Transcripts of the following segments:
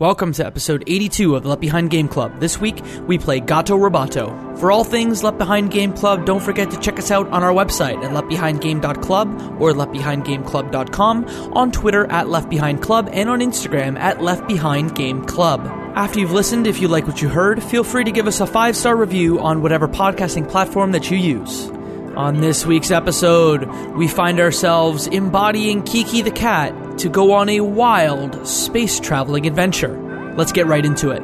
Welcome to episode 82 of the Left Behind Game Club. This week, we play Gato Roboto. For all things Left Behind Game Club, don't forget to check us out on our website at leftbehindgame.club or leftbehindgameclub.com, on Twitter at Left Behind Club, and on Instagram at Left Behind Game Club. After you've listened, if you like what you heard, feel free to give us a five star review on whatever podcasting platform that you use. On this week's episode, we find ourselves embodying Kiki the cat to go on a wild space traveling adventure. Let's get right into it.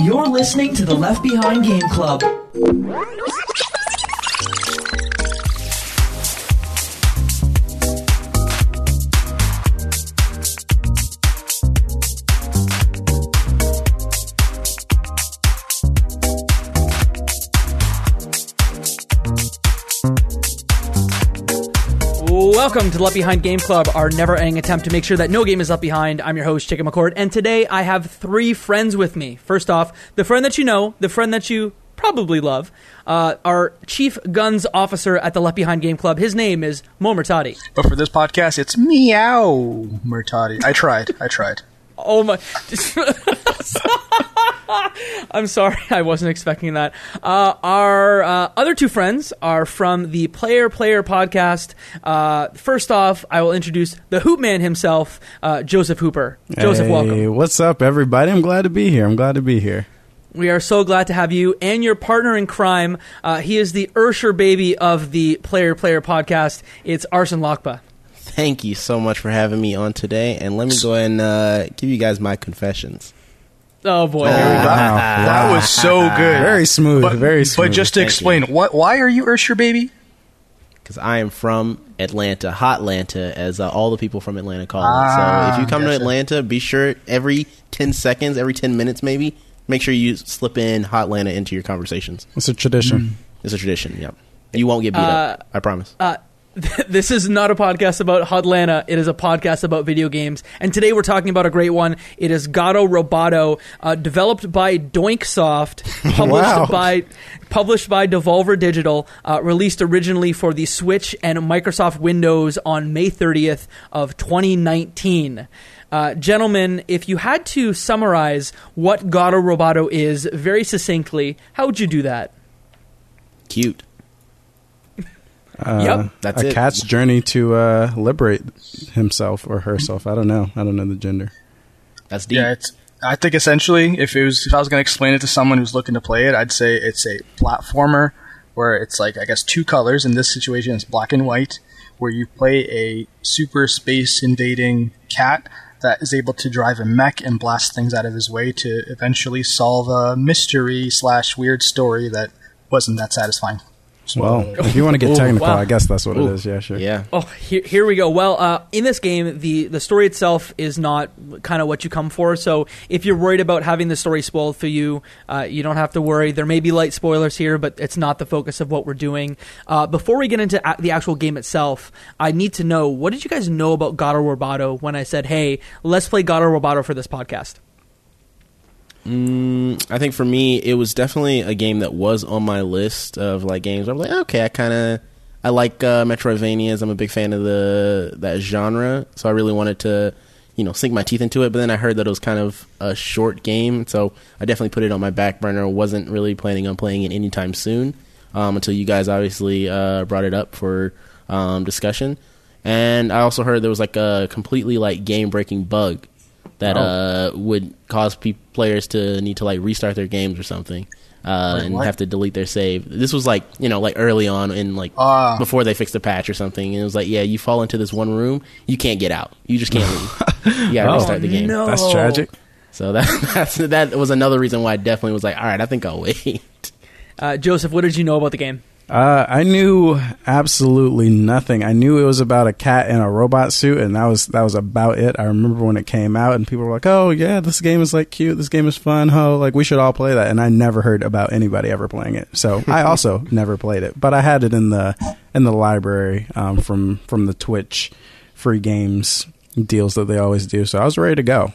You're listening to the Left Behind Game Club. Welcome to Left Behind Game Club, our never-ending attempt to make sure that no game is left behind. I'm your host, Chicken McCord, and today I have three friends with me. First off, the friend that you know, the friend that you probably love, uh, our chief guns officer at the Left Behind Game Club. His name is Mo. But for this podcast, it's meow Murtati. I tried. I tried. Oh my! I'm sorry, I wasn't expecting that. Uh, our uh, other two friends are from the Player Player podcast. Uh, first off, I will introduce the Hoop Man himself, uh, Joseph Hooper. Joseph, hey, welcome. What's up, everybody? I'm glad to be here. I'm glad to be here. We are so glad to have you and your partner in crime. Uh, he is the Usher baby of the Player Player podcast. It's Arson Lokpa. Thank you so much for having me on today, and let me go ahead and uh, give you guys my confessions. Oh boy, here we Wow, that was so good. Very smooth. But, very smooth. But just to Thank explain, what? Why are you Usher baby? Because I am from Atlanta, hot Atlanta, as uh, all the people from Atlanta call it. Ah, So if you come to. Atlanta, be sure every 10 seconds, every 10 minutes maybe, make sure you slip in hot Atlanta into your conversations. it's a tradition. Mm. It's a tradition, yep. You won't get beat up, I promise. Uh, this is not a podcast about Hotlanta. It is a podcast about video games. And today we're talking about a great one. It is Gato Roboto, uh, developed by Doinksoft, published Wow. by published by Devolver Digital, uh, released originally for the Switch and Microsoft Windows on May 30th of 2019. Uh, gentlemen, if you had to summarize what Gato Roboto is very succinctly, how would you do that? Cute. Uh, Yep. That's a it. cat's journey to uh, liberate himself or herself. I don't know. I don't know the gender. That's deep. Yeah, it's. I think essentially, if it was, if I was going to explain it to someone who's looking to play it, I'd say it's a platformer where it's like I guess two colors. In this situation, it's black and white, where you play a super space invading cat that is able to drive a mech and blast things out of his way to eventually solve a mystery slash weird story that wasn't that satisfying. Well, if you want to get Ooh, technical, wow. I guess that's what Ooh. it is. Yeah, sure. Yeah. Oh, here, here we go. Well, uh, in this game, the, the story itself is not kind of what you come for. So if you're worried about having the story spoiled for you, uh, you don't have to worry. There may be light spoilers here, but it's not the focus of what we're doing. Uh, before we get into a- the actual game itself, I need to know what did you guys know about God Gato Roboto when I said, hey, let's play God Gato Roboto for this podcast? Mm, I think for me, it was definitely a game that was on my list of like games. I'm like, okay, I kind of I like uh, Metroidvanias. I'm a big fan of the that genre, so I really wanted to you know sink my teeth into it. But then I heard that it was kind of a short game, so I definitely put it on my back burner. wasn't really planning on playing it anytime soon um, until you guys obviously uh, brought it up for um, discussion. And I also heard there was like a completely like game breaking bug that Oh. uh, would cause pe- players to need to like restart their games or something uh, Wait, and what? have to delete their save. This was like you know like early on in like Ah. before they fixed the patch or something. And it was like yeah, you fall into this one room, you can't get out. You just can't leave. You gotta Oh. restart the game. no. That's tragic. So that that's, that was another reason why I definitely was like, all right, I think I'll wait. Uh, Joseph, what did you know about the game? Uh, I knew absolutely nothing. I knew it was about a cat in a robot suit, and that was that was about it. I remember when it came out, and people were like, "Oh yeah, this game is like cute. This game is fun. Oh, like we should all play that." And I never heard about anybody ever playing it, so I also never played it. But I had it in the in the library um, from from the Twitch free games deals that they always do. So I was ready to go.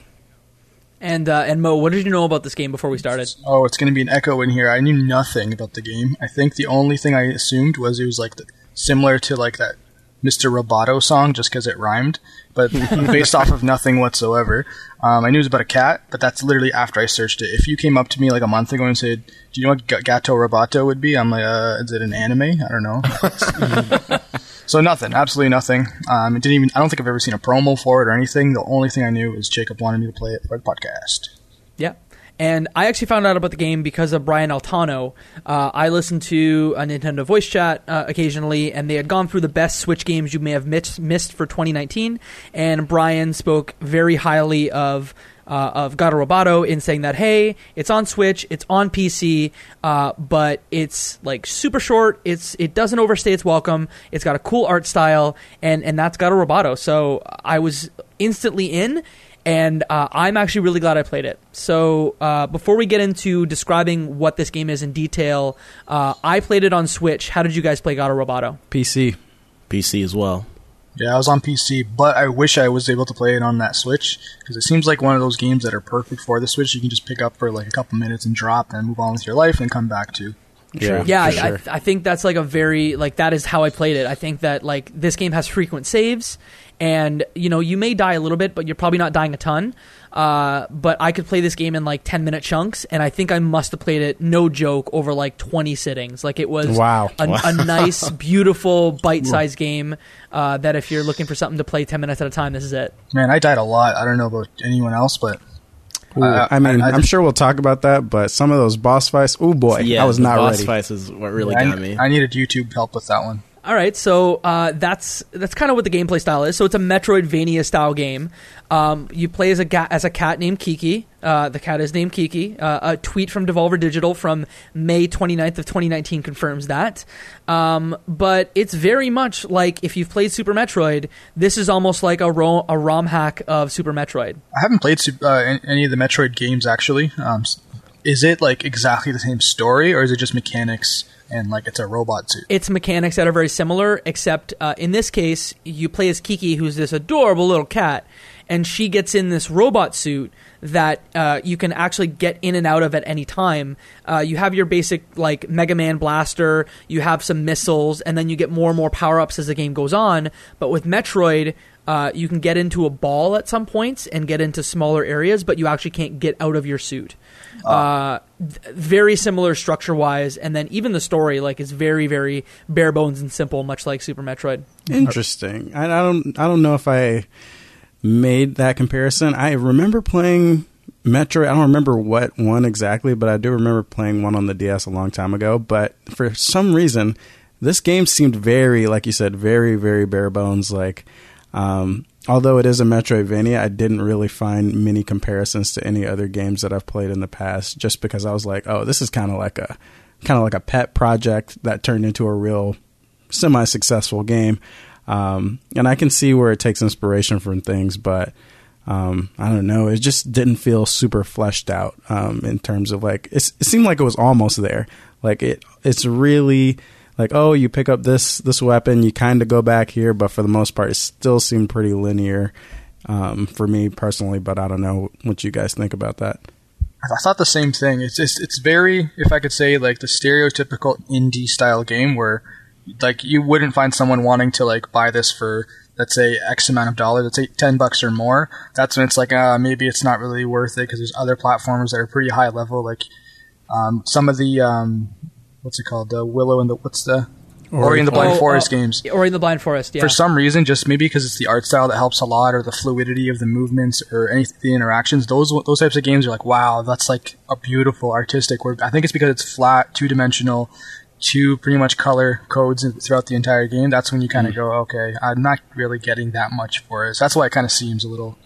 And uh, and Mo, what did you know about this game before we started? Oh, it's going to be an echo in here. I knew nothing about the game. I think the only thing I assumed was it was like the, similar to like that Mr. Roboto song just because it rhymed, but based off of nothing whatsoever. Um, I knew it was about a cat, but that's literally after I searched it. If you came up to me like a month ago and said, "Do you know what G- Gato Roboto would be?" I'm like, uh, "Is it an anime? I don't know." so nothing, absolutely nothing. Um, didn't even. I don't think I've ever seen a promo for it or anything. The only thing I knew was Jacob wanted me to play it for the podcast. Yeah. And I actually found out about the game because of Brian Altano. Uh, I listen to a Nintendo voice chat uh, occasionally, and they had gone through the best Switch games you may have missed for 2019. And Brian spoke very highly of uh, of Gato Roboto in saying that hey, it's on Switch, it's on PC, uh, but it's like super short. It's it doesn't overstay its welcome. It's got a cool art style, and and that's Gato Roboto. So I was instantly in and uh, I'm actually really glad I played it. So uh, before we get into describing what this game is in detail, uh, I played it on Switch. How did you guys play Gato Roboto? PC. PC as well. Yeah, I was on PC, but I wish I was able to play it on that Switch because it seems like one of those games that are perfect for the Switch. You can just pick up for like a couple minutes and drop, and move on with your life, and come back to. Yeah, yeah, I, sure. I, I think that's like a very like that is how I played it. I think that like this game has frequent saves, and you know you may die a little bit, but you're probably not dying a ton. Uh, but I could play this game in like ten minute chunks, and I think I must have played it no joke over like twenty sittings. Like it was Wow. a, a nice, beautiful, bite sized game. Uh, that if you're looking for something to play ten minutes at a time, this is it. Man, I died a lot. I don't know about anyone else, but Ooh, Uh, I mean, I- I I, am sure we'll talk about that, but some of those boss fights, oh boy, yeah, I was the not boss ready. fights is what really I, got me. I needed YouTube help with that one. All right, so uh, that's that's kind of what the gameplay style is. So it's a Metroidvania style game. Um, you play as a ga- as a cat named Kiki. Uh, the cat is named Kiki. Uh, a tweet from Devolver Digital from May 29th of 2019 confirms that. Um, but it's very much like if you've played Super Metroid, this is almost like a, ro- a ROM hack of Super Metroid. I haven't played uh, any of the Metroid games actually. Um, is it like exactly the same story, or is it just mechanics and like it's a robot suit? its mechanics that are very similar, except uh, in this case, you play as Kiki, who's this adorable little cat, and she gets in this robot suit that uh, you can actually get in and out of at any time. Uh, you have your basic like Mega Man blaster, you have some missiles, and then you get more and more power ups as the game goes on. But with Metroid, uh, you can get into a ball at some points and get into smaller areas, but you actually can't get out of your suit. Uh, very similar structure wise, and then even the story like is very very bare bones and simple, much like Super Metroid. Interesting. I, I don't. I don't know if I made that comparison. I remember playing Metroid. I don't remember what one exactly, but I do remember playing one on the DS a long time ago. But for some reason, this game seemed very, like you said, very, very bare bones. Like, um, although it is a Metroidvania, I didn't really find many comparisons to any other games that I've played in the past. Just because I was like, oh, this is kind of like a kind of like a pet project that turned into a real semi-successful game. Um, and I can see where it takes inspiration from things, but um, I don't know. It just didn't feel super fleshed out um, in terms of like it seemed like it was almost there. Like it, it's really like oh, you pick up this this weapon, you kind of go back here, but for the most part, it still seemed pretty linear um, for me personally. But I don't know what you guys think about that. I thought the same thing. It's just, it's very, if I could say, like the stereotypical indie style game where, like, you wouldn't find someone wanting to like buy this for, let's say, X amount of dollars, let's say ten bucks or more. That's when it's like, uh, maybe it's not really worth it because there's other platformers that are pretty high level, like um, some of the, um, what's it called, the Willow and the what's the Ori and the Blind Oh, Forest uh, games. Ori and the Blind Forest. Yeah, For some reason, just maybe because it's the art style that helps a lot, or the fluidity of the movements, or any the interactions. Those those types of games are like, wow, that's like a beautiful artistic work. I think it's because it's flat, two dimensional, two pretty much color codes throughout the entire game. That's when you kind of go, okay, I'm not really getting that much for it. So that's why it kind of seems a little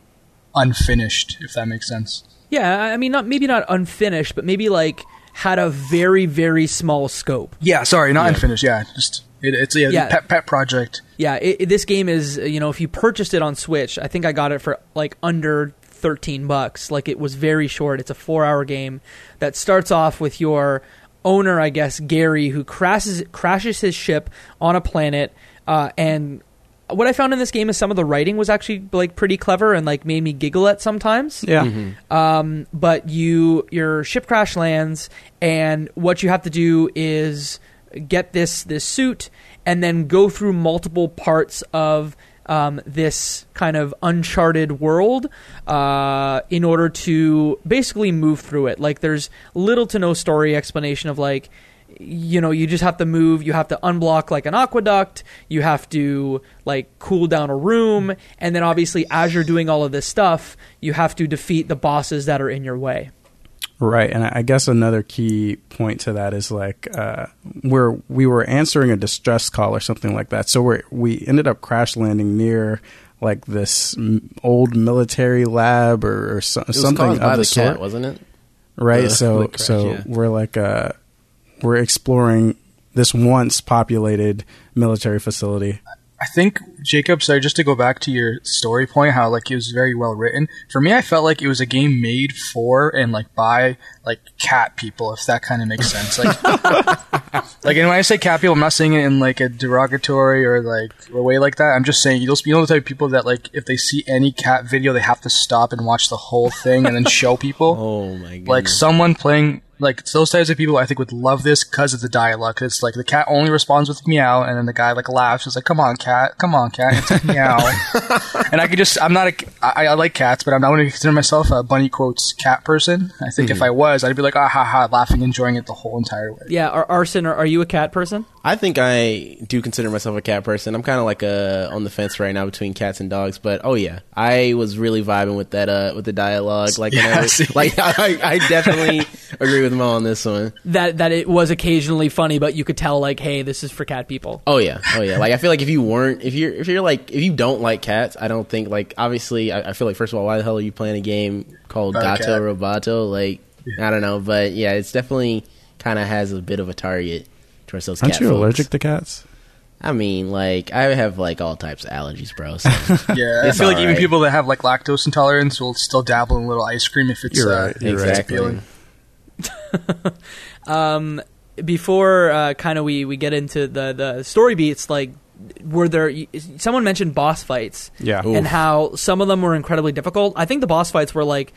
unfinished, if that makes sense. yeah. I mean, not maybe not unfinished, but maybe like had a very very small scope. Yeah, sorry, not unfinished. Yeah, just it, it's yeah, Yeah. pet pet project. Yeah, it, it- this game is you know if you purchased it on Switch, I think I got it for like under thirteen bucks. Like it was very short. It's a four-hour game that starts off with your owner, I guess Gary, who crashes crashes his ship on a planet, uh, and what I found in this game is some of the writing was actually like pretty clever and like made me giggle at sometimes Yeah. um, but you your ship crash lands and what you have to do is get this this suit and then go through multiple parts of um, this kind of uncharted world uh, in order to basically move through it. Like there's little to no story explanation of like you know you just have to move you have to unblock like an aqueduct you have to like cool down a room and then obviously as you're doing all of this stuff you have to defeat the bosses that are in your way Right, and I guess another key point to that is like uh, where we were answering a distress call or something like that. So we we ended up crash landing near like this m- old military lab or, or so, It was something caused of by the, the sort, wasn't it? right? the- so the crash, so yeah. we're like uh, we're exploring this once populated military facility. I think Jacob, sorry, just to go back to your story point, how like it was very well written. For me, I felt like it was a game made for and like by like cat people, if that kind of makes sense. Like, like, and when I say cat people, I'm not saying it in like a derogatory or like a way like that. I'm just saying those you know the type of people that like if they see any cat video, they have to stop and watch the whole thing and then show people. Oh my god! like someone playing like those types of people I think would love this because of the dialogue. It's like the cat only responds with meow, and then the guy like laughs. It's like, "Come on, cat! Come on, cat! It's like meow." and I could just I'm not a I, I like cats, but I'm not going to consider myself a bunny quotes cat person. I think if I was, I'd be like, "Ah ha ha," laughing, enjoying it the whole entire way. yeah Ar- arson are, are you a cat person I think I do consider myself a cat person. I'm kind of like uh on the fence right now between cats and dogs, but oh yeah, I was really vibing with that uh with the dialogue. Like, Yeah, whenever- see. like I, I definitely agree with Mo on this one. that that it was occasionally funny but you could tell like hey this is for cat people Oh yeah, oh yeah. Like I feel like if you weren't, if you're, if you're like, if you don't like cats, I don't think like obviously, I, I feel like first of all, why the hell are you playing a game called About a Gato cat. Roboto? Like I don't know, but yeah, it's definitely kind of has a bit of a target towards those. Aren't cat you folks. allergic to cats? I mean, like I have like all types of allergies, bro. So. Yeah, I It's feel like even people that have like lactose intolerance will still dabble in a little ice cream if it's You're uh, right, you're right. exactly. feeling. um before uh, kind of we we get into the the story beats like were there someone mentioned boss fights Yeah. Ooh. and how some of them were incredibly difficult i think the boss fights were like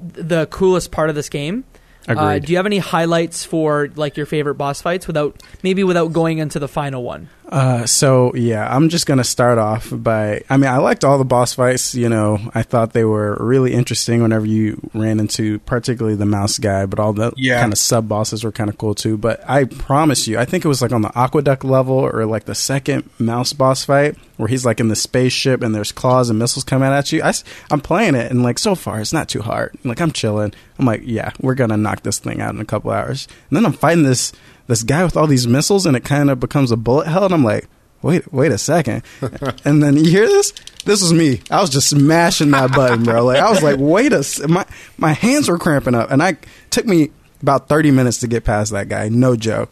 the coolest part of this game uh, do you have any highlights for like your favorite boss fights without maybe without going into the final one Uh, so yeah, I'm just gonna start off by. I mean, I liked all the boss fights. You know, I thought they were really interesting. Whenever you ran into, particularly the mouse guy, but all the Yeah. kind of sub bosses were kind of cool too. But I promise you, I think it was like on the aqueduct level or like the second mouse boss fight where he's like in the spaceship and there's claws and missiles coming at you. I, am playing it and like so far it's not too hard. Like I'm chilling. I'm like, yeah, we're gonna knock this thing out in a couple hours. And then I'm fighting this this guy with all these missiles and it kind of becomes a bullet hell and I'm like, wait, wait a second. and then you hear this? This was me. I was just smashing that button, bro. Like I was like, wait a s- my my hands were cramping up and I took me about 30 minutes to get past that guy. No joke.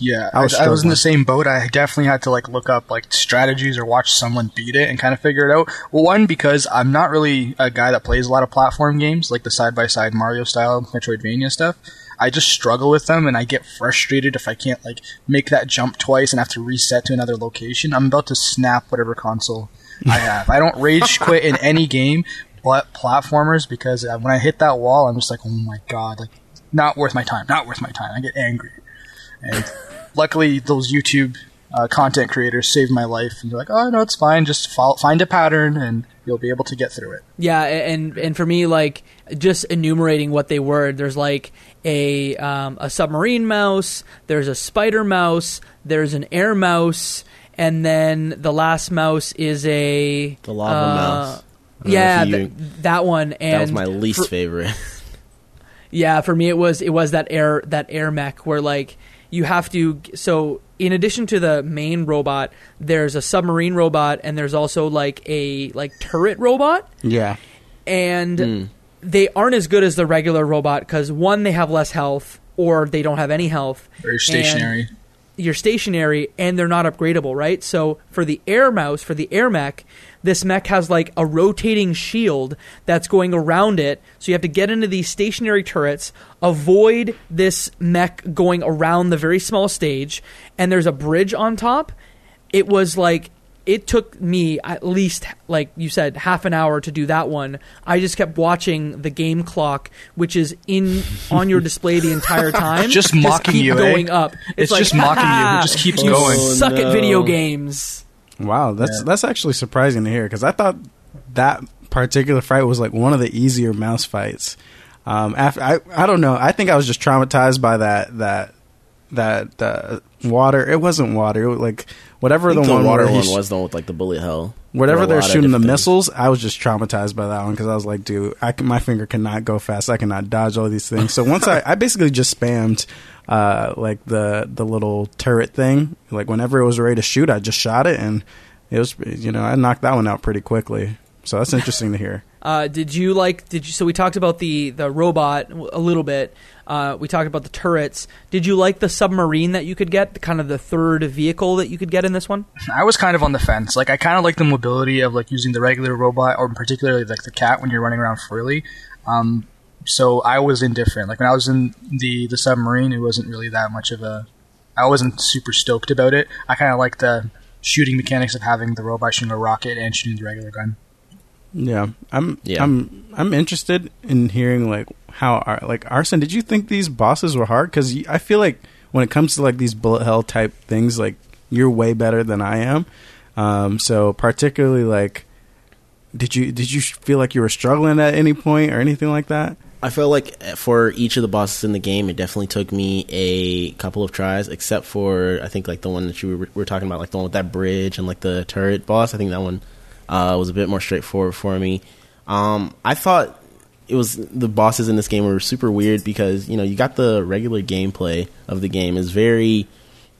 Yeah, I I was was, I was in the same boat. I definitely had to like look up like strategies or watch someone beat it and kind of figure it out. Well, one because I'm not really a guy that plays a lot of platform games like the side by side Mario style Metroidvania stuff. I just struggle with them and I get frustrated if I can't like make that jump twice and have to reset to another location. I'm about to snap whatever console I have. I don't rage quit in any game but platformers because uh, when I hit that wall, I'm just like, oh my god, like not worth my time, not worth my time. I get angry. And luckily, those YouTube uh, content creators saved my life. And they're like, "Oh no, it's fine. Just follow, find a pattern, and you'll be able to get through it." Yeah, and and for me, like just enumerating what they were. There's like a um, a submarine mouse. There's a spider mouse. There's an air mouse, and then the last mouse is a The lava uh, mouse. I don't know Yeah, you- th- that one. And that was my least for- favorite. Yeah, for me it was it was that air that air mech where like you have to so in addition to the main robot, there's a submarine robot and there's also like a like turret robot Yeah. and Hmm. they aren't as good as the regular robot because one they have less health or they don't have any health. Very stationary. You're stationary and they're not upgradable, right? So for the air mouse, for the air mech, this mech has like a rotating shield that's going around it. So you have to get into these stationary turrets, avoid this mech going around the very small stage, and there's a bridge on top. It was like it took me at least like you said half an hour to do that one i just kept watching the game clock which is in on your display the entire time Just mocking keep you, eh? going up It's like, just mocking you. It just keeps you going." suck Oh, at video games Wow, that's Yeah. that's actually surprising to hear because I thought that particular fight was like one of the easier mouse fights. Um, after I, I don't know. I think I was just traumatized by that that that uh, water. It wasn't water. It was like whatever I the the water one was the one with like the bullet hell. Whatever they're were a lot of shooting the different- missiles. I was just traumatized by that one because I was like, dude, I can, my finger cannot go fast. I cannot dodge all these things. So once I, I basically just spammed uh, like the the little turret thing. Like whenever it was ready to shoot, I just shot it and it was you know I knocked that one out pretty quickly. So that's interesting to hear. Uh, did you like? Did you? So we talked about the the robot a little bit. Uh, we talked about the turrets. Did you like the submarine that you could get? The kind of the third vehicle that you could get in this one. I was kind of on the fence. Like I kind of like the mobility of like using the regular robot, or particularly like the cat when you're running around freely. Um, so I was indifferent. Like when I was in the the submarine, it wasn't really that much of a. I wasn't super stoked about it. I kind of like the shooting mechanics of having the robot shooting a rocket and shooting the regular gun. Yeah, I'm Yeah. I'm I'm interested in hearing like how Ar- like Arson. Did you think these bosses were hard? Because I feel like when it comes to like these bullet hell type things, like you're way better than I am. Um, so particularly like, did you did you feel like you were struggling at any point or anything like that? I feel like for each of the bosses in the game, it definitely took me a couple of tries, except for I think like the one that you were, were talking about, like the one with that bridge and like the turret boss. I think that one uh, was a bit more straightforward for me. Um, I thought it was the bosses in this game were super weird because you know you got the regular gameplay of the game is very.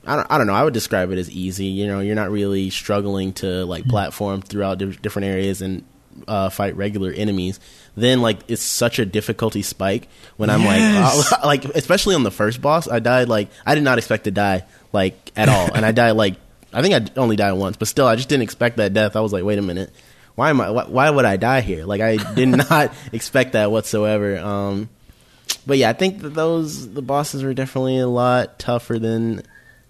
I don't, I don't know. I would describe it as easy. You know, you're not really struggling to like platform throughout di- different areas and uh, fight regular enemies. Then like it's such a difficulty spike when I'm Yes. like, like especially on the first boss, I died like I did not expect to die like at all, and I died like I think I only died once, but still I just didn't expect that death. I was like, wait a minute, why am I? Why, why would I die here? Like I did not expect that whatsoever. Um, but yeah, I think that those the bosses were definitely a lot tougher than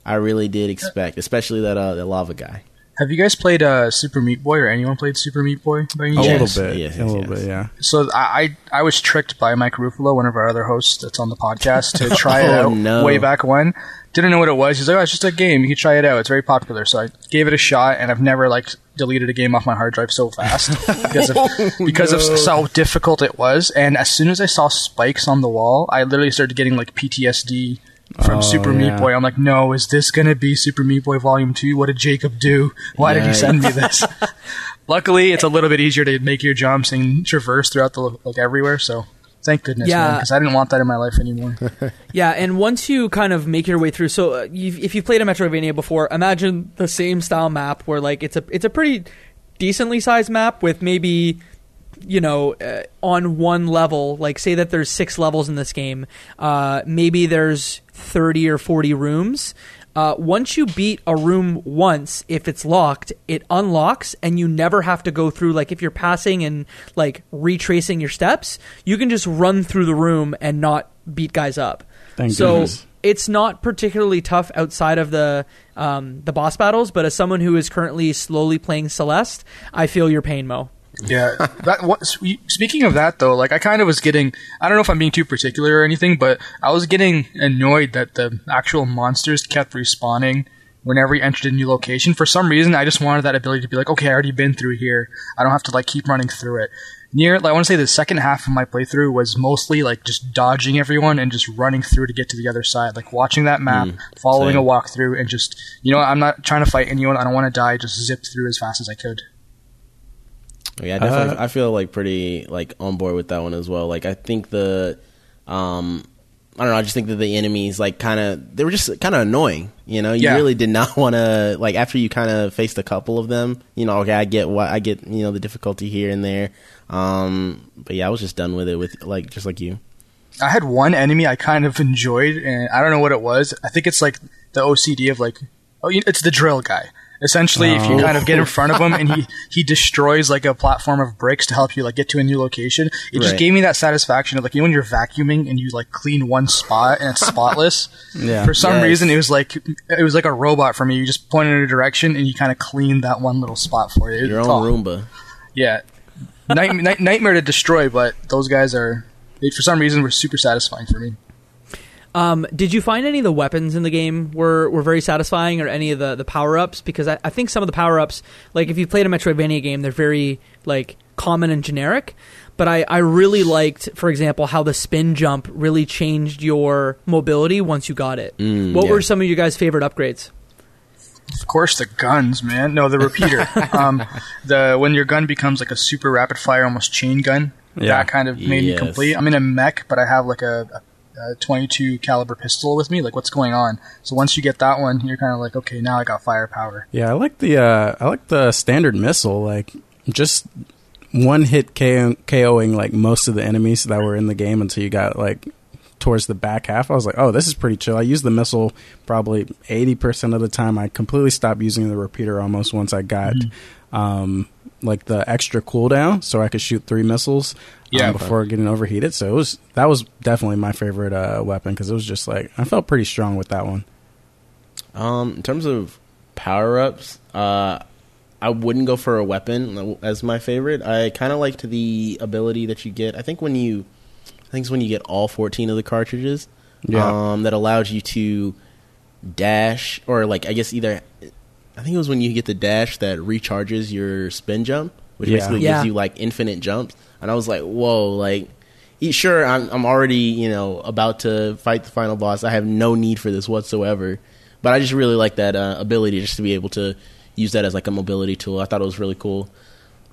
I really did expect, especially that uh, the lava guy. Have you guys played uh, Super Meat Boy or anyone played Super Meat Boy by any A chance? little bit, Yes, a little yes. bit, yeah. So I, I I was tricked by Mike Ruffalo, one of our other hosts that's on the podcast, to try it Oh, out no. way back when. Didn't know what it was. He's like, oh, it's just a game. You can try it out. It's very popular. So I gave it a shot, and I've never like deleted a game off my hard drive so fast because of because of how difficult it was. And as soon as I saw spikes on the wall, I literally started getting like PTSD from Oh, Super yeah. Meat Boy. I'm like, no, is this gonna be Super Meat Boy Volume Two? What did Jacob do? Why did he send me this? Luckily, it's a little bit easier to make your jumps and traverse throughout the like everywhere. So thank goodness, Yeah. because I didn't want that in my life anymore. Yeah, and once you kind of make your way through, so uh, you've, if you've played a Metroidvania before, imagine the same style map where like it's a it's a pretty decently sized map with maybe you know uh, on one level, like say that there's six levels in this game, uh, maybe there's thirty or forty rooms. Uh, once you beat a room once, if it's locked, it unlocks, and you never have to go through. Like if you're passing and like retracing your steps, you can just run through the room and not beat guys up. Thank so goodness. it's not particularly tough outside of the um, the boss battles, but as someone who is currently slowly playing Celeste, I feel your pain, Mo. Yeah. That what, speaking of that though, like I kind of was getting. I don't know if I'm being too particular or anything, but I was getting annoyed that the actual monsters kept respawning whenever you entered a new location. For some reason, I just wanted that ability to be like, okay, I already been through here. I don't have to like keep running through it. Near, like, I want to say the second half of my playthrough was mostly like just dodging everyone and just running through to get to the other side. Like watching that map, hmm, following same. a walkthrough, and just you know, I'm not trying to fight anyone. I don't want to die. Just zip through as fast as I could. Yeah, definitely. Uh, I feel like pretty like on board with that one as well. Like I think the, um, I don't know. I just think that the enemies like kind of they were just kind of annoying. You know, you Yeah. really did not want to like after you kind of faced a couple of them. You know, okay, I get what I get. You know, the difficulty here and there. Um, but yeah, I was just done with it. With like just like you. I had one enemy I kind of enjoyed, and I don't know what it was. I think it's like the OCD of like, oh, it's the drill guy. Essentially, if you Oh. kind of get in front of him and he, he destroys like a platform of bricks to help you like get to a new location, it just gave me that satisfaction of like you know when you're vacuuming and you like clean one spot and it's spotless. Yeah. For some Yes. reason, it was like it was like a robot for me. You just point in a direction and you kind of clean that one little spot for you. Your own Oh, Roomba. Yeah, Night, night, nightmare to destroy, but those guys are they, for some reason were super satisfying for me. Um, did you find any of the weapons in the game were, were very satisfying, or any of the, the power ups? Because I, I think some of the power ups, like if you played a Metroidvania game, they're very like common and generic. But I, I really liked, for example, how the spin jump really changed your mobility once you got it. Mm, what yeah. were some of your guys' favorite upgrades? Of course, the guns, man. No, the repeater. um, the when your gun becomes like a super rapid fire, almost chain gun. Yeah. That kind of made Yes. me complete. I'm in a mech, but I have like a, a, a 22 caliber pistol with me. Like, what's going on? So once you get that one, you're kind of like, okay, now I got firepower. Yeah, I like the uh, I like the standard missile. Like just one hit KO- KOing like most of the enemies that were in the game until you got like towards the back half. I was like, oh, this is pretty chill. I used the missile probably eighty percent of the time. I completely stopped using the repeater almost once I got. Um, like the extra cooldown, so I could shoot three missiles um, Yeah. before getting overheated. So it was that was definitely my favorite uh, weapon because it was just like I felt pretty strong with that one. Um, in terms of power ups, uh, I wouldn't go for a weapon as my favorite. I kind of liked the ability that you get. I think when you, I think it's when you get all fourteen of the cartridges. Yeah. Um, that allows you to dash, or like I guess either. I think it was when you get the dash that recharges your spin jump, which Yeah. basically Yeah. gives you like infinite jumps. And I was like, whoa, like. e- Sure, I'm I'm already you know about to fight the final boss. I have no need for this whatsoever. But I just really like that uh, ability just to be able to use that as like a mobility tool. I thought it was really cool.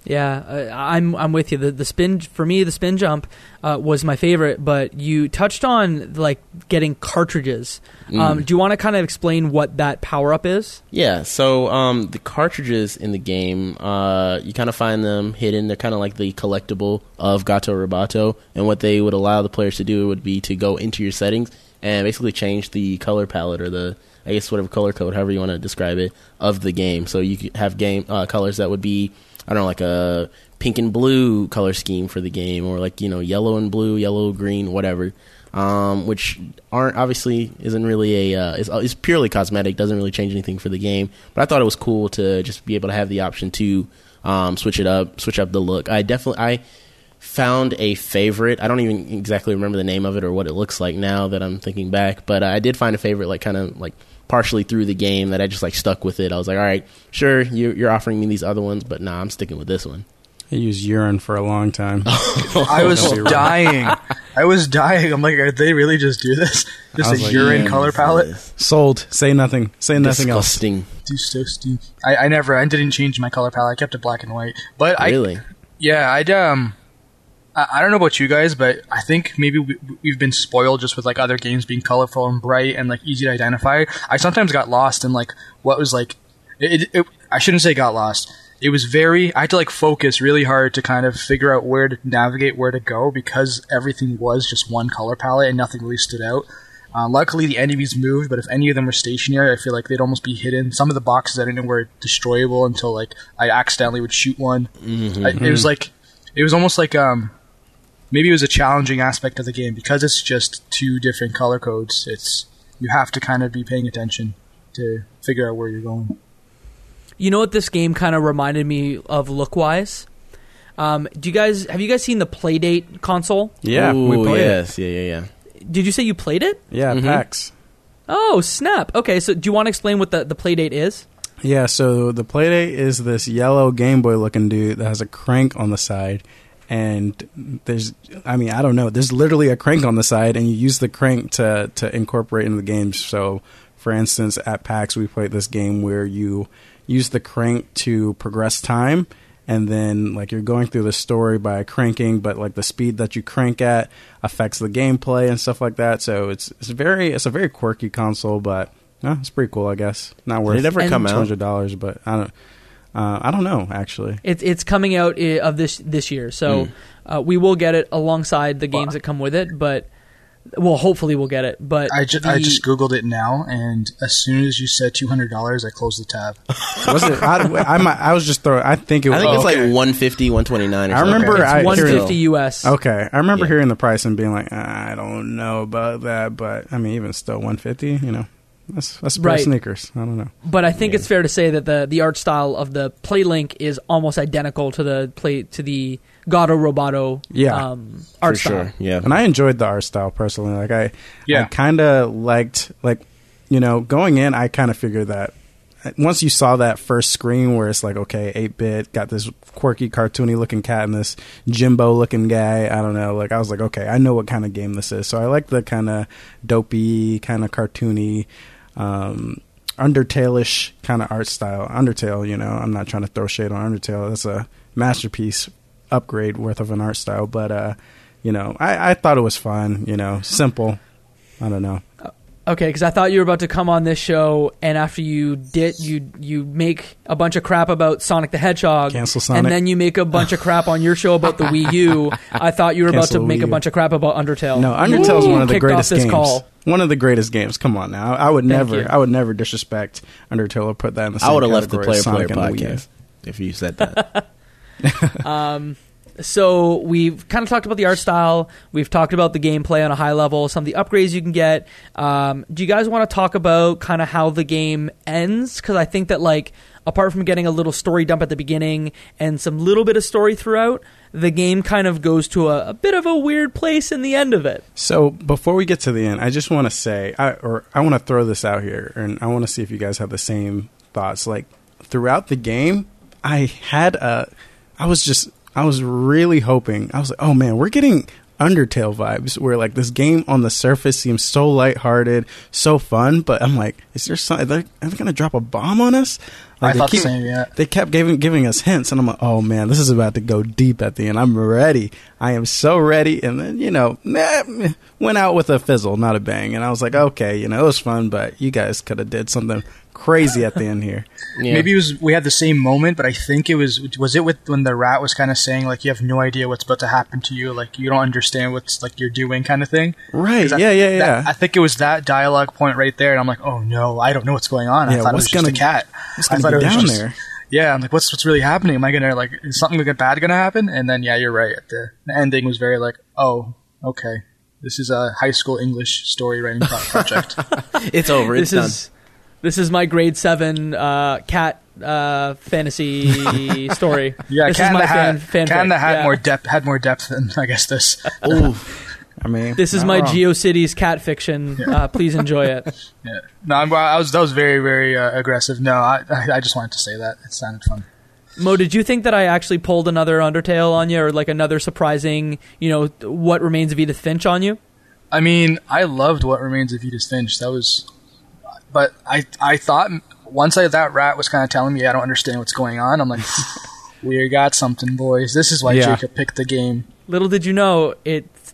Yeah, uh, I'm I'm with you. The the spin for me, the spin jump uh, was my favorite. But you touched on like getting cartridges. Um, Mm. do you want to kind of explain what that power up is? Yeah, so um, the cartridges in the game, uh, you kind of find them hidden. They're kind of like the collectible of Gato Roboto, and what they would allow the players to do would be to go into your settings and basically change the color palette or the, I guess, whatever color code, however you want to describe it, of the game. So you could have game uh, colors that would be, I don't know, like a pink and blue color scheme for the game, or like you know, yellow and blue, yellow green, whatever. Um, which aren't obviously isn't really a uh, is is purely cosmetic, doesn't really change anything for the game. But I thought it was cool to just be able to have the option to um, switch it up, switch up the look. I definitely I found a favorite. I don't even exactly remember the name of it or what it looks like now that I'm thinking back, but I did find a favorite, like kind of like partially through the game that I just like stuck with it. I was like, all right, sure, you're, you're offering me these other ones, but nah, I'm sticking with this one. I used urine for a long time. I was dying. I was dying. I'm like, are they really just do this? Just a like, urine yeah, color palette? Sold. Say nothing. Say nothing else. Disgusting. Disgusting. I, I never. I didn't change my color palette. I kept it black and white. But I Really? Yeah, I'd um, I, don't know about you guys, but I think maybe we, we've been spoiled just with like other games being colorful and bright and like easy to identify. I sometimes got lost in like what was like, it, it, I shouldn't say got lost. It was very. I had to like focus really hard to kind of figure out where to navigate, where to go, because everything was just one color palette and nothing really stood out. Uh, luckily, the enemies moved, but if any of them were stationary, I feel like they'd almost be hidden. Some of the boxes I didn't know were destroyable until like I accidentally would shoot one. I, it was like it was almost like um maybe it was a challenging aspect of the game because it's just two different color codes. It's you have to kind of be paying attention to figure out where you're going. You know what this game kind of reminded me of look wise. Um, do you guys have you guys seen the Playdate console? Yeah, Ooh, we played it. yes, yeah, yeah, yeah. Did you say you played it? Yeah, Mhm. PAX. Oh snap! Okay, so do you want to explain what the the Playdate is? Yeah, so the Playdate is this yellow Game Boy looking dude that has a crank on the side. And there's, I mean, I don't know. There's literally a crank on the side, and you use the crank to, to incorporate into the game. So, for instance, at PAX, we played this game where you use the crank to progress time. And then, like, you're going through the story by cranking, but like the speed that you crank at affects the gameplay and stuff like that. So it's it's very it's a very quirky console, but no, it's pretty cool, I guess. Not worth it ever come out? hundred dollars, but I don't. Uh, I don't know actually. It's it's coming out i- of this this year, so uh, we will get it alongside the games that come with it. But well, hopefully we'll get it. But I, ju- I the- just googled it now, and as soon as you said two hundred dollars, I closed the tab. Was it? I, I, might, I was just throwing. I think it I was. think it's okay. like 150, 129 or I something. remember I- one hearing- US. Okay, I remember Yeah. hearing the price and being like, "Ah, I don't know about that, but I mean, even still, one fifty. You know, that's that's a pair of sneakers. I don't know. But I think it's fair to say that the the art style of the PlayLink is almost identical to the play to the Gato Roboto Yeah. um, art For style. sure. Yeah. And I enjoyed the art style personally. Like I, Yeah. I kind of liked like, you know, going in. I kind of figured that once you saw that first screen where it's like, okay, eight bit, got this quirky, cartoony looking cat and this Jimbo looking guy. I don't know. Like I was like, okay, I know what kind of game this is. So I like the kind of dopey, kind of cartoony. Um, Undertale-ish kind of art style. Undertale, you know, I'm not trying to throw shade on Undertale. That's a masterpiece upgrade worth of an art style, but uh, you know, I, I thought it was fun. You know, simple. I don't know. Okay, because I thought you were about to come on this show, and after you did, you you make a bunch of crap about Sonic the Hedgehog, Cancel Sonic. and then you make a bunch of crap on your show about the Wii U. I thought you were about to make a bunch of crap about Undertale. No, Undertale's You one of the kicked off greatest this games. Call. One of the greatest games. Come on now. I would never. you. I would never disrespect Undertale or put that in the same I would have left the category Player Player Sonic and the Wii U. podcast if you said that. Um, So we've kind of talked about the art style. We've talked about the gameplay on a high level, some of the upgrades you can get. Um, do you guys want to talk about kind of how the game ends? Because I think that like apart from getting a little story dump at the beginning and some little bit of story throughout, the game kind of goes to a, a bit of a weird place in the end of it. So before we get to the end, I just want to say, I, or I want to throw this out here, and I want to see if you guys have the same thoughts. Like throughout the game, I had a, I was just, I was really hoping. I was like, oh man, we're getting Undertale vibes, where like this game on the surface seems so lighthearted, so fun, but I'm like, is there something? Are they, are they gonna drop a bomb on us? Like, I they thought the same, yeah. they kept giving giving us hints, and I'm like, oh man, this is about to go deep at the end. I'm ready. I am so ready. And then you know, nah, went out with a fizzle, not a bang. And I was like, okay, you know, it was fun, but you guys could have did something crazy at the end here. Yeah. Maybe it was we had the same moment, but I think it was was it with when the rat was kind of saying like you have no idea what's about to happen to you, like you don't understand what's like you're doing kind of thing. Right? 'Cause I- Yeah, yeah, yeah. that- I think it was that dialogue point right there, and I'm like, oh no, I don't know what's going on. I Yeah, thought what's it was just gonna- a cat. What's I gonna thought be it was down just- there? Yeah, I'm like, what's what's really happening? Am I gonna like is something good bad gonna happen? And then yeah, you're right. The, the ending was very like, oh, okay, this is a high school English story writing project. it's over. It's this done. is this is my grade seven uh, cat uh, fantasy story. Yeah, this Cat is my the fan, Hat. fanfic. Cat in the Hat yeah. more depth had more depth than I guess this. I mean, This is my wrong. GeoCities cat fiction. Uh, please enjoy it. Yeah. No, I'm, I was that was very very uh, aggressive. No, I I I just wanted to say that it sounded fun. Mo, did you think that I actually pulled another Undertale on you, or like another surprising, you know, what remains of Edith Finch on you? I mean, I loved what remains of Edith Finch. That was, but I I thought once I, that rat was kind of telling me I don't understand what's going on. I'm like, we got something, boys. This is why Yeah. Jacob picked the game. Little did you know,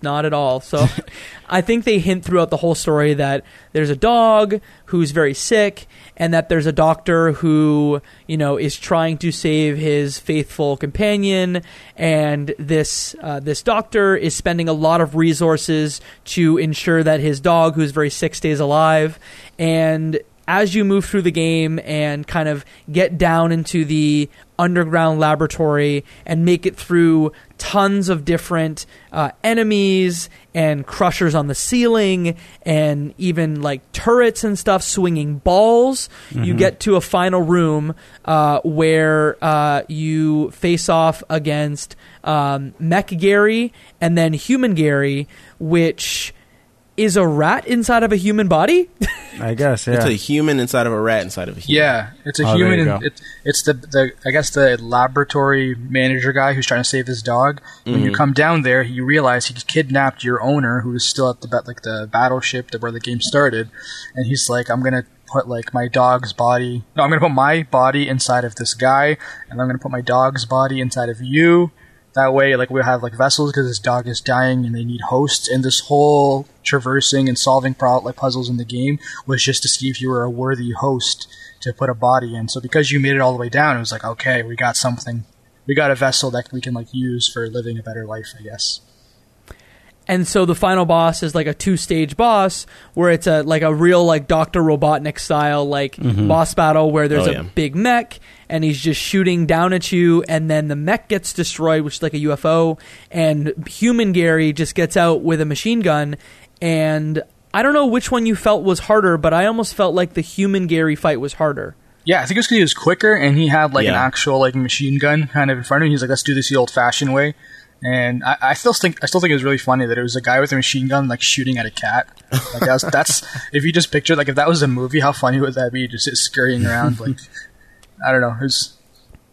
not at all. So I think they hint throughout the whole story that there's a dog who's very sick and that there's a doctor who, you know, is trying to save his faithful companion and this uh, this doctor is spending a lot of resources to ensure that his dog who's very sick stays alive and as you move through the game and kind of get down into the underground laboratory and make it through tons of different uh, enemies and crushers on the ceiling and even like turrets and stuff swinging balls you get to a final room uh, where uh, you face off against um, mech gary and then human gary which is a rat inside of a human body I guess. Yeah. It's a human inside of a rat inside of a human. Yeah, it's a Oh, human. you and go. it, it's the the I guess the laboratory manager guy who's trying to save his dog. When you mm-hmm. come down there, you realize he kidnapped your owner, who is still at the like the battleship that where the game started, and he's like, I'm gonna put like my dog's body. No, I'm gonna put my body inside of this guy, and I'm gonna put my dog's body inside of you. That way, like we'll have like vessels because this dog is dying and they need hosts. And this whole traversing and solving pro- like puzzles in the game was just to see if you were a worthy host to put a body in. So because you made it all the way down, it was like okay, we got something. We got a vessel that we can like use for living a better life, I guess. and so the final boss is like a two stage boss where it's a like a real like Doctor Robotnik style like mm-hmm. boss battle where there's Oh, a yeah. big mech and he's just shooting down at you and then the mech gets destroyed which is like a UFO and human Gary just gets out with a machine gun and I don't know which one you felt was harder but I almost felt like the human Gary fight was harder. Yeah, I think it was because he was quicker and he had like an actual like machine gun kind of in front of him. He's like, let's do this the old fashioned way. And I, I still think I still think it was really funny that it was a guy with a machine gun like shooting at a cat. Like that's, that's if you just picture like if that was a movie, how funny would that be? Just sit scurrying around like I don't know. It was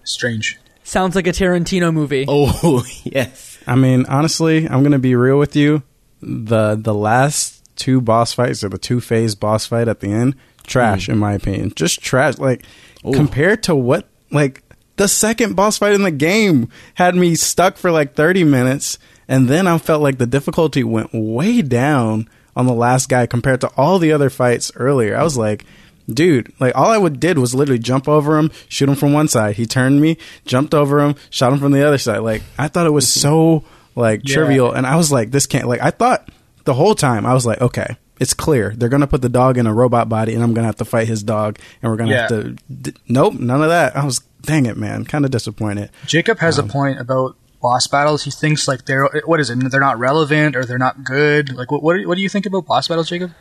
strange. Sounds like a Tarantino movie. Oh yes. I mean, honestly, I'm gonna be real with you. The the last two boss fights or the two phase boss fight at the end, trash hmm. in my opinion. Just trash. Like compared to what like the second boss fight in the game had me stuck for like 30 minutes, and then I felt like the difficulty went way down on the last guy compared to all the other fights earlier. I was like. Dude, like all I would did was literally jump over him, shoot him from one side. He turned me, jumped over him, shot him from the other side. Like I thought it was so like Yeah. trivial, and I was like, this can't. Like I thought the whole time, I was like, okay, it's clear they're gonna put the dog in a robot body, and I'm gonna have to fight his dog, and we're gonna have to. D- nope, none of that. I was dang it, man, kind of disappointed. Jacob has a um, point about boss battles. He thinks like they're what is it? They're not relevant or they're not good. Like what what, what do you think about boss battles, Jacob?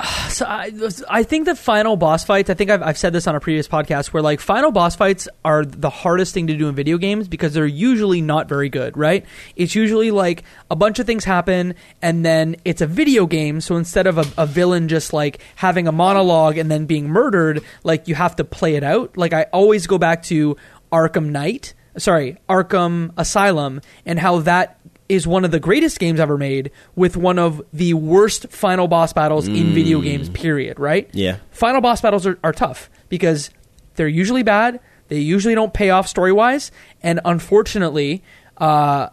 So I, I think the final boss fights. I think I've, I've said this on a previous podcast where like final boss fights are the hardest thing to do in video games because they're usually not very good. Right? It's usually like a bunch of things happen and then it's a video game. So instead of a, a villain just like having a monologue and then being murdered, like you have to play it out. Like I always go back to Arkham Knight. Sorry, Arkham Asylum, and how that is one of the greatest games ever made with one of the worst final boss battles in video games period right Yeah. final boss battles are, are tough because they're usually bad they usually don't pay off story wise and unfortunately uh,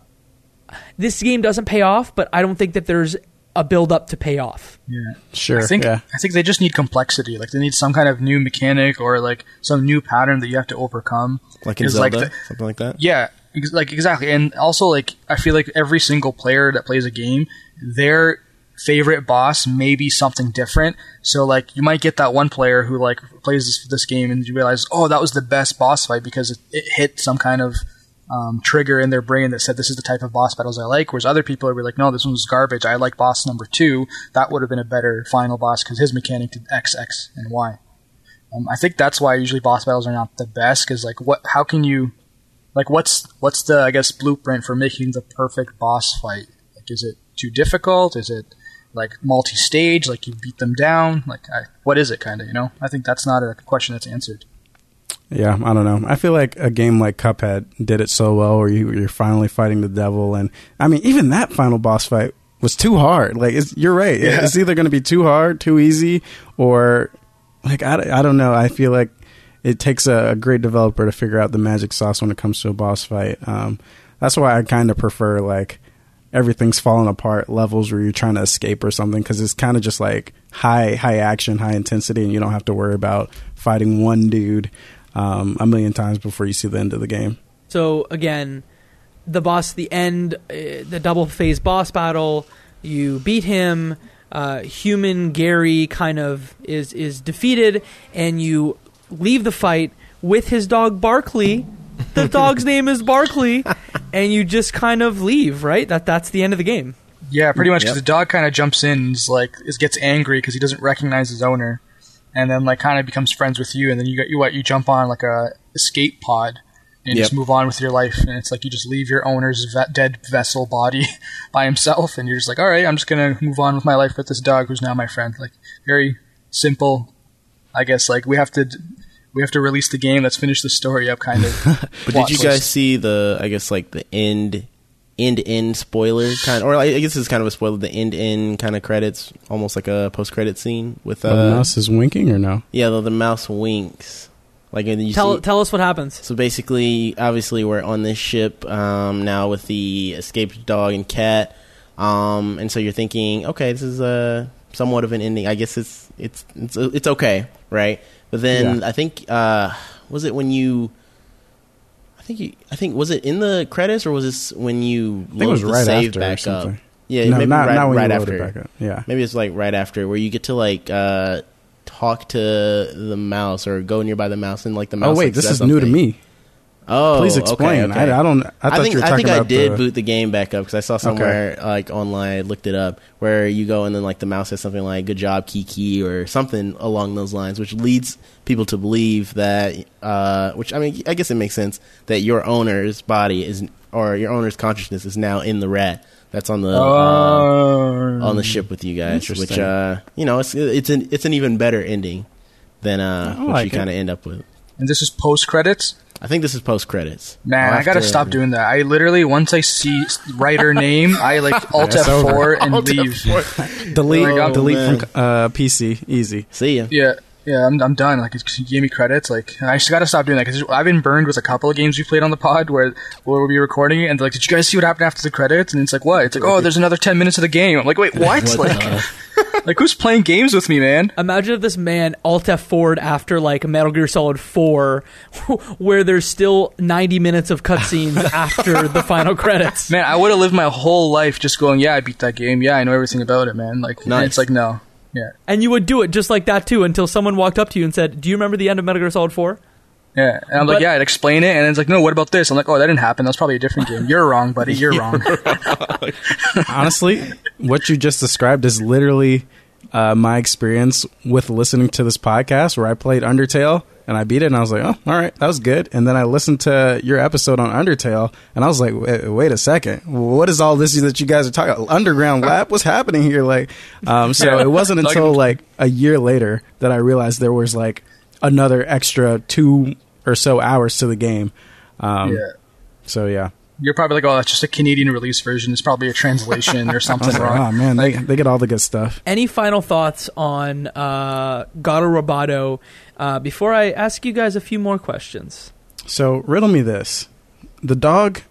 this game doesn't pay off but i don't think that there's a build up to pay off Yeah. Sure, I think yeah. I think they just need complexity. Like they need some kind of new mechanic or like some new pattern that you have to overcome. Like in 'Cause, Zelda, the- something like that. yeah, ex- like exactly. And also like I feel like every single player that plays a game, their favorite boss may be something different. So like you might get that one player who like plays this, this game and you realize, "Oh, that was the best boss fight because it, it hit some kind of um, trigger in their brain that said this is the type of boss battles I like. Whereas other people are like, no, this one was garbage. I like boss number two. That would have been a better final boss because his mechanic did X, X, and Y. Um, I think that's why usually boss battles are not the best because like what? How can you? Like what's what's the I guess blueprint for making the perfect boss fight? Like is it too difficult? Is it like multi-stage? Like you beat them down? Like I, what is it kind of? You know? I think that's not a question that's answered. Yeah, I don't know. I feel like a game like Cuphead did it so well, where you, you're finally fighting the devil, and I mean, even that final boss fight was too hard. Like, it's, you're right. Yeah. It's either going to be too hard, too easy, or like I, I don't know. I feel like it takes a, a great developer to figure out the magic sauce when it comes to a boss fight. Um, that's why I kind of prefer like everything's falling apart levels where you're trying to escape or something because it's kind of just like high high action high intensity and you don't have to worry about fighting one dude um, a million times before you see the end of the game So again, the boss, the end, uh, the double phase boss battle, you beat him. Uh, human Gary kind of is is defeated, and you leave the fight with his dog Barkley. The dog's name is Barkley, and you just kind of leave. Right? That that's the end of the game. Yeah, pretty much. Because Yep. the dog kind of jumps in, and is like, is gets angry because he doesn't recognize his owner, and then like kind of becomes friends with you, and then you got you what you jump on like a escape pod and Yep. just move on with your life, and it's like you just leave your owner's ve- dead vessel body by himself, and you're just like, all right, I'm just gonna move on with my life with this dog who's now my friend. Like very simple, I guess. Like we have to. We have to release the game. Let's finish the story up, kind of. But did you twist. guys see the? I guess like the end, end end spoiler kind, or I guess it's kind of a spoiler. The end end kind of credits, almost like a post credit scene with the uh, mouse is winking or no yeah, the, the mouse winks. Like and you Tell see, tell us what happens. So basically, obviously, we're on this ship um, now with the escaped dog and cat, um, and so you're thinking, okay, this is a somewhat of an ending. I guess it's it's it's it's okay, right? But then Yeah. I think uh, was it when you. I think you, I think was it in the credits or was this when you I think it load the right save back up? Yeah, no, maybe not right, not when right you after. back up. Yeah. Maybe it's like right after where you get to like uh, talk to the mouse or go nearby the mouse and like the mouse. Oh wait, like, this is new to me. Oh, Please explain. okay. I, I don't. I I, thought think you were talking about. I talking think I did the, boot the game back up because I saw somewhere like online. I looked it up where you go and then like the mouse says something like "Good job, Kiki" or something along those lines, which leads people to believe that. Uh, which I mean, I guess it makes sense that your owner's body is or your owner's consciousness is now in the rat that's on the uh, Oh. on the ship with you guys. Which uh, you know, it's it's an it's an even better ending than uh, I what like you kind of end up with. and this is post credits. I think this is post credits. Man, I gotta stop doing that. I literally once I see writer name, I like Alt F four and leave. delete Oh, delete man. from uh, PC. Easy. See ya. Yeah, yeah, I'm, I'm done. Like, it's- you gave me credits. Like, I just gotta stop doing that because I've been burned with a couple of games we played on the pod where where we'll be recording it and like, did you guys see what happened after the credits? And it's like, what? It's like, oh, there's another ten minutes of the game. I'm like, wait, what? What like, like who's playing games with me, man? Imagine if this man alt F forward after like Metal Gear Solid 4, where there's still 90 minutes of cutscenes after the final credits. Man, I would have lived my whole life just going, yeah, I beat that game. Yeah, I know everything about it, man. Like, and Nice. it's like, no. Yeah, And you would do it just like that too until someone walked up to you and said, Do you remember the end of Metal Gear Solid 4? yeah. And I'm But- like, yeah, I'd explain it, and it's like, no, what about this? I'm like, oh, that didn't happen. That's probably a different game. You're wrong, buddy. You're wrong. Honestly, what you just described is literally uh, my experience with listening to this podcast where I played Undertale and I beat it and I was like, oh, all right, that was good. And then I listened to your episode on Undertale and I was like, wait, wait a second, what is all this that you guys are talking? Underground Lab, what's happening here? Like, um, so it wasn't until like a year later that I realized there was like another extra two or so hours to the game. Um, yeah. So yeah. You're probably like, oh, that's just a Canadian release version. It's probably a translation or something like, wrong. oh man, they, they get all the good stuff. Any final thoughts on uh, Gato Roboto uh, before I ask you guys a few more questions? So riddle me this: the dog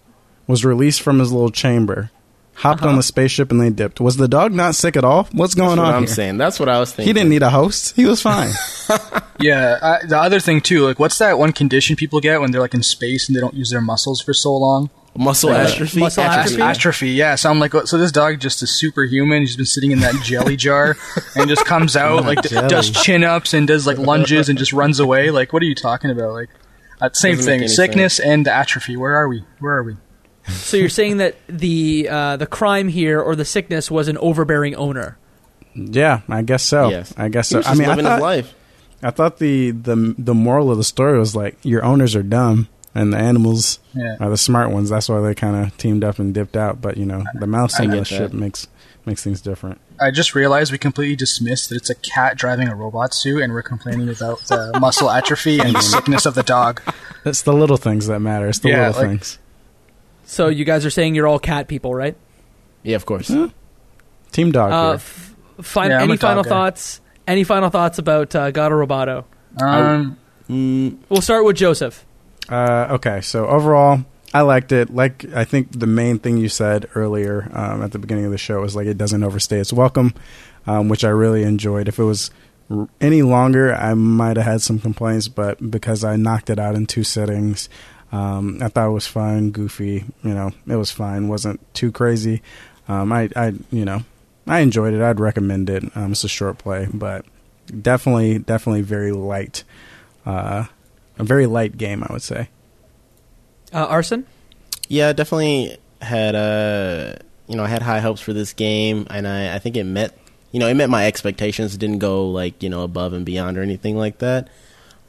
was released from his little chamber, hopped on the spaceship, and they dipped. Was the dog not sick at all? What's going That's what on? I'm here? saying. That's what I was thinking. He didn't need a host. He was fine. Yeah, I, the other thing too, like, what's that one condition people get when they're like in space and they don't use their muscles for so long? Muscle Uh, atrophy. muscle Atrophy. atrophy? atrophy. Yeah, so I'm like, so this dog just is superhuman. He's been sitting in that jelly jar and just comes out like d- does chin ups and does like lunges and just runs away. Like, what are you talking about? Like, uh, same Doesn't thing. any Sickness and atrophy. Where are we? Where are we? So you're saying that the uh, the crime here or the sickness was an overbearing owner. yeah, I guess so. Yes. I guess He so. was I just mean, I living his thought, life. I thought the, the the moral of the story was like your owners are dumb and the animals Yeah. are the smart ones. That's why they kind of teamed up and dipped out. But you know, the mouse I on the ship makes makes things different. I just realized we completely dismissed that it's a cat driving a robot suit, and we're complaining about the muscle atrophy and the sickness of the dog. It's the little things that matter. It's the Yeah, little like- things. So you guys are saying you're all cat people, right? Yeah, of course. Team dog. Uh, f- fin- Yeah, any a dog final guy. thoughts? Any final thoughts about uh, Gato Roboto? Um, Mm, We'll start with Joseph. Uh, okay, so overall, I liked it. Like I think the main thing you said earlier um, at the beginning of the show was like it doesn't overstay its welcome, um, which I really enjoyed. If it was r- any longer, I might have had some complaints, but because I knocked it out in two sittings, um, I thought it was fine, goofy. You know, it was fine. wasn't too crazy. Um, I, I, you know, I enjoyed it. I'd recommend it. Um, it's a short play, but definitely, definitely very light. Uh, a very light game, I would say. Uh, Arson? yeah, definitely had uh you know I had high hopes for this game, and I I think it met you know it met my expectations. It didn't go like you know above and beyond or anything like that.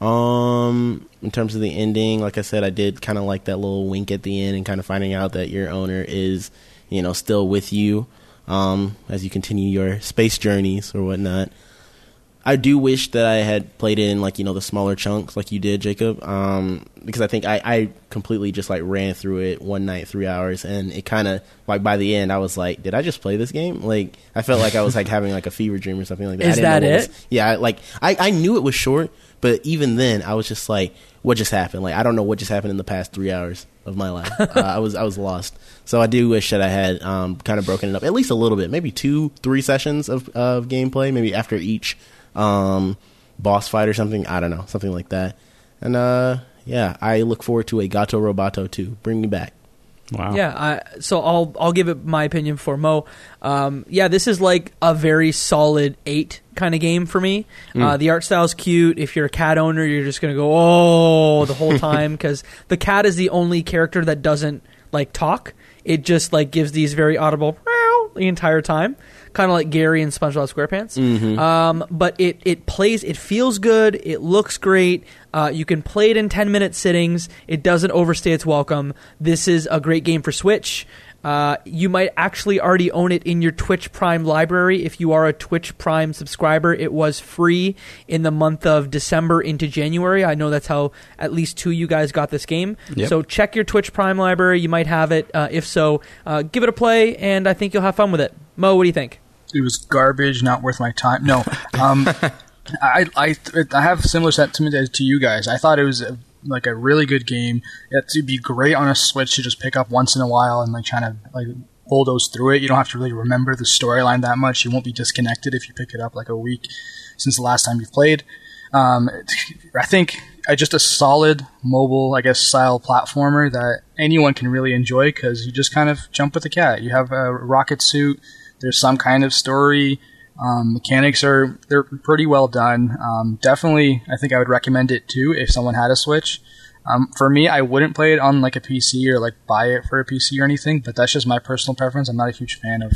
Um, in terms of the ending, like I said, I did kind of like that little wink at the end and kind of finding out that your owner is you know still with you um as you continue your space journeys or whatnot. I do wish that I had played it in like you know the smaller chunks like you did, Jacob. Um, because I think I, I completely just like ran through it one night, three hours, and it kind of like by the end I was like, did I just play this game? Like I felt like I was like having like a fever dream or something like that. I didn't that it? was- yeah, I- like I I knew it was short, but even then I was just like, what just happened? Like I don't know what just happened in the past three hours of my life. uh, I was I was lost. So I do wish that I had um, kind of broken it up at least a little bit, maybe two, three sessions of of gameplay, maybe after each um, boss fight or something. I don't know, something like that. And uh, yeah, I look forward to a Gato Roboto 2. Bring me back. Wow. Yeah, I, so I'll I'll give it my opinion for Mo. Um, yeah, this is like a very solid eight kind of game for me. Uh, the art style's cute. If you're a cat owner, you're just gonna go oh the whole time because the cat is the only character that doesn't like talk. It just like gives these very audible meow the entire time, kind of like Gary and SpongeBob SquarePants. Um, but it it plays. It feels good. It looks great. Uh, you can play it in ten minute sittings. It doesn't overstay its welcome. This is a great game for Switch. Uh, you might actually already own it in your Twitch Prime library if you are a Twitch Prime subscriber. It was free in the month of December into January. I know that's how at least two of you guys got this game. Yep. So check your Twitch Prime library. You might have it. Uh, if so, uh, give it a play, and I think you'll have fun with it. Mo, what do you think? It was garbage, not worth my time. No, um, I, I I have similar sentiment as to you guys. I thought it was a, like a really good game. It'd be great on a Switch to just pick up once in a while and like trying to like bulldoze through it. You don't have to really remember the storyline that much. You won't be disconnected if you pick it up like a week since the last time you've played. Um, I think uh, just a solid mobile, I guess, style platformer that anyone can really enjoy because you just kind of jump with the cat. You have a rocket suit. There's some kind of story. Um, mechanics are they're pretty well done. Um, definitely, I think I would recommend it too if someone had a Switch. Um, for me, I wouldn't play it on like a PC or like buy it for a PC or anything, but that's just my personal preference. I'm not a huge fan of,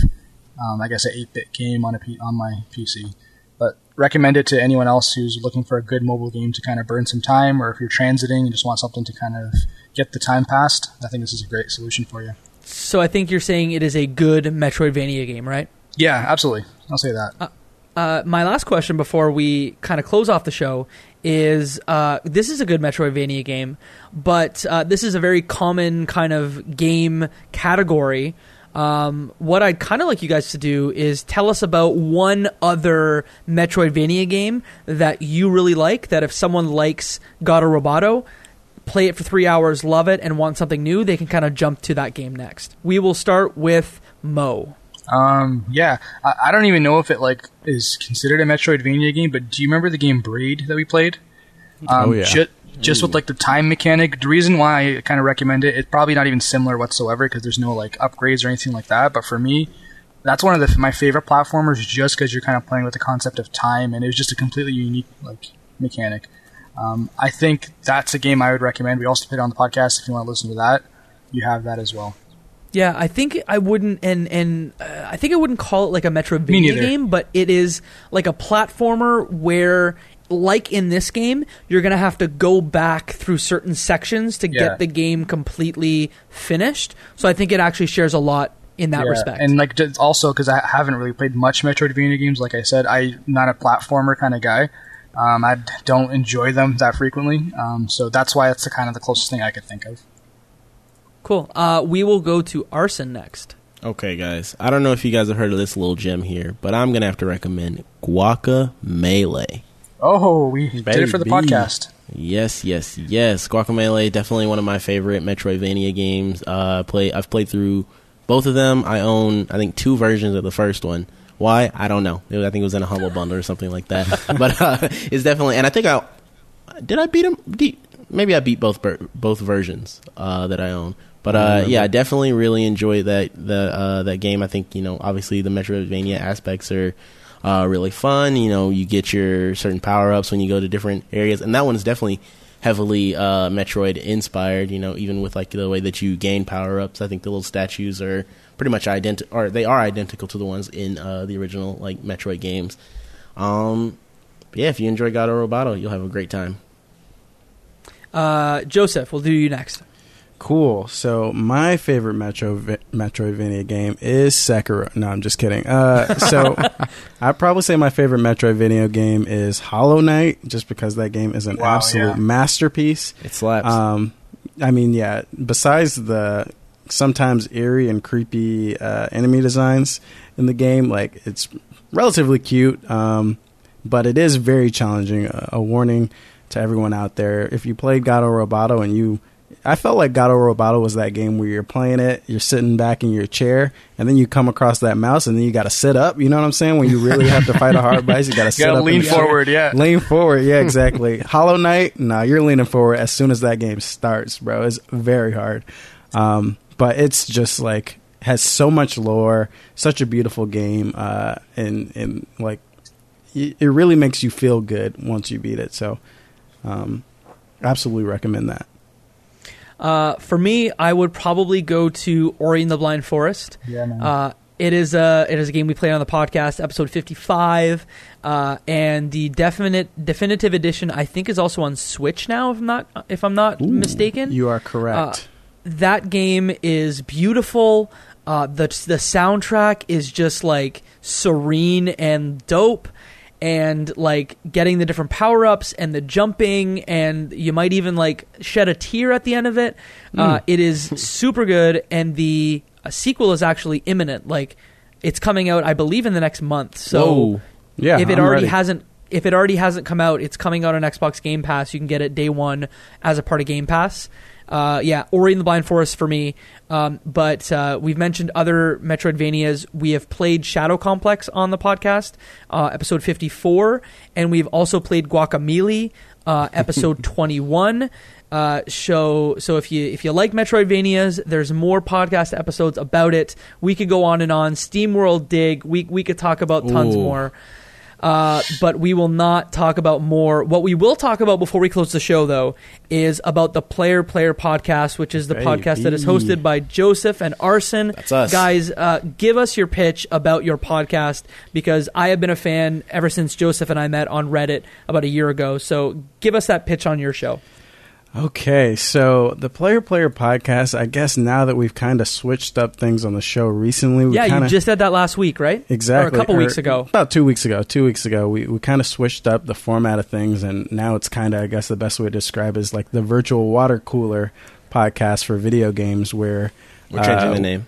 um, I guess, an 8-bit game on a P- on my PC. But recommend it to anyone else who's looking for a good mobile game to kind of burn some time, or if you're transiting and just want something to kind of get the time passed. I think this is a great solution for you. So I think you're saying it is a good Metroidvania game, right? Yeah, absolutely. I'll say that. Uh, my last question before we kind of close off the show is uh, this is a good Metroidvania game, but uh, this is a very common kind of game category. Um, what I'd kind of like you guys to do is tell us about one other Metroidvania game that you really like. That if someone likes Gato Roboto, play it for three hours, love it, and want something new, they can kind of jump to that game next. We will start with Mo. Um, yeah, I, I don't even know if it like is considered a Metroidvania game, but do you remember the game Braid that we played? Um, Oh, yeah. Ju- just with like the time mechanic. The reason why I kind of recommend it, it's probably not even similar whatsoever because there's no like upgrades or anything like that. But for me, that's one of the, my favorite platformers, just because you're kind of playing with the concept of time, and it was just a completely unique like mechanic. Um, I think that's a game I would recommend. We also played it on the podcast. If you want to listen to that, you have that as well. Yeah, I think I wouldn't, and and uh, I think I wouldn't call it like a Me Metroidvania game, but it is like a platformer where, like in this game, you're gonna have to go back through certain sections to Yeah. get the game completely finished. So I think it actually shares a lot in that Yeah, respect. And like also because I haven't really played much Metroidvania games. Like I said, I'm not a platformer kind of guy. Um, I don't enjoy them that frequently. Um, so that's why it's the kind of the closest thing I could think of. cool. Uh, we will go to Arson next. Okay, guys. I don't know if you guys have heard of this little gem here, but I'm gonna have to recommend Guaca Melee. Oh, we did it for the podcast. Yes, yes, yes. Guacamelee, definitely one of my favorite Metroidvania games. Uh, play, I've played through both of them. I own, I think, two versions of the first one. Why? I don't know. It was- I think it was in a humble bundle or something like that. but uh, it's definitely, and I think I did. I beat them. Deep. Maybe I beat both both versions uh, that I own. But uh, yeah, I definitely really enjoyed that the uh, that game. I think you know, obviously the Metroidvania aspects are uh, really fun. You know, you get your certain power ups when you go to different areas, and that one is definitely heavily uh, Metroid inspired. You know, even with like the way that you gain power ups. I think the little statues are pretty much identical, or they are identical to the ones in uh, the original like Metroid games. Um, but yeah, if you enjoy Gato Roboto, you'll have a great time. Uh, Joseph, we'll do you next. Cool. So my favorite Metro Metroidvania game is Sekiro. No, I'm just kidding. Uh, so I'd probably say my favorite Metroidvania game is Hollow Knight, just because that game is an Wow, absolute yeah. masterpiece. It slaps. Um, I mean, yeah. Besides the sometimes eerie and creepy uh, enemy designs in the game, like it's relatively cute, um, but it is very challenging. A, a warning to everyone out there: if you played Gato Roboto and you I felt like of Roboto was that game where you're playing it, you're sitting back in your chair, and then you come across that mouse, and then you got to sit up. You know what I'm saying? When you really have to fight a hard boss, you got to sit gotta up. lean the chair. forward, yeah. Lean forward, yeah, exactly. Hollow Knight, nah, you're leaning forward as soon as that game starts, bro. It's very hard. Um, but it's just like has so much lore, such a beautiful game, uh, and and like it it really makes you feel good once you beat it. So, um, absolutely recommend that. Uh, for me, I would probably go to Ori and the Blind Forest. Yeah, man. Uh, it is a it is a game we played on the podcast, episode fifty five, uh, and the definite definitive edition I think is also on Switch now. If I'm not if I'm not mistaken, You are correct. That game is beautiful. Uh, the the soundtrack is just like serene and dope, and like getting the different power ups and the jumping, and you might even like shed a tear at the end of it. Uh, it is super good, and the uh, sequel is actually imminent. Like it's coming out, I believe, in the next month. So Whoa. yeah, if it I'm already ready. hasn't if it already hasn't come out it's coming out on xbox game pass you can get it day one as a part of game pass uh, yeah ori and the blind forest for me. Um, but uh, we've mentioned other metroidvanias. We have played shadow complex on the podcast uh, episode 54 and we've also played Guacamelee uh, episode 21 uh, show so if you if you like metroidvanias there's more podcast episodes about it. We could go on and on. Steam World dig. We, we could talk about tons Ooh. more uh, but we will not talk about more. What we will talk about before we close the show, though, is about the Player Player podcast, which is the podcast that is hosted by Joseph and Arson. That's us. Guys, uh, give us your pitch about your podcast because I have been a fan ever since Joseph and I met on Reddit about a year ago. So give us that pitch on your show. Okay, so the Player Player podcast, I guess now that we've kind of switched up things on the show recently, we yeah, kinda, you just said that last week, right? exactly Or a couple or weeks ago. about two weeks ago. Two weeks ago, we we kind of switched up the format of things, and now it's kind of, I guess, the best way to describe it is like the virtual water cooler podcast for video games, where We're changing uh, the name.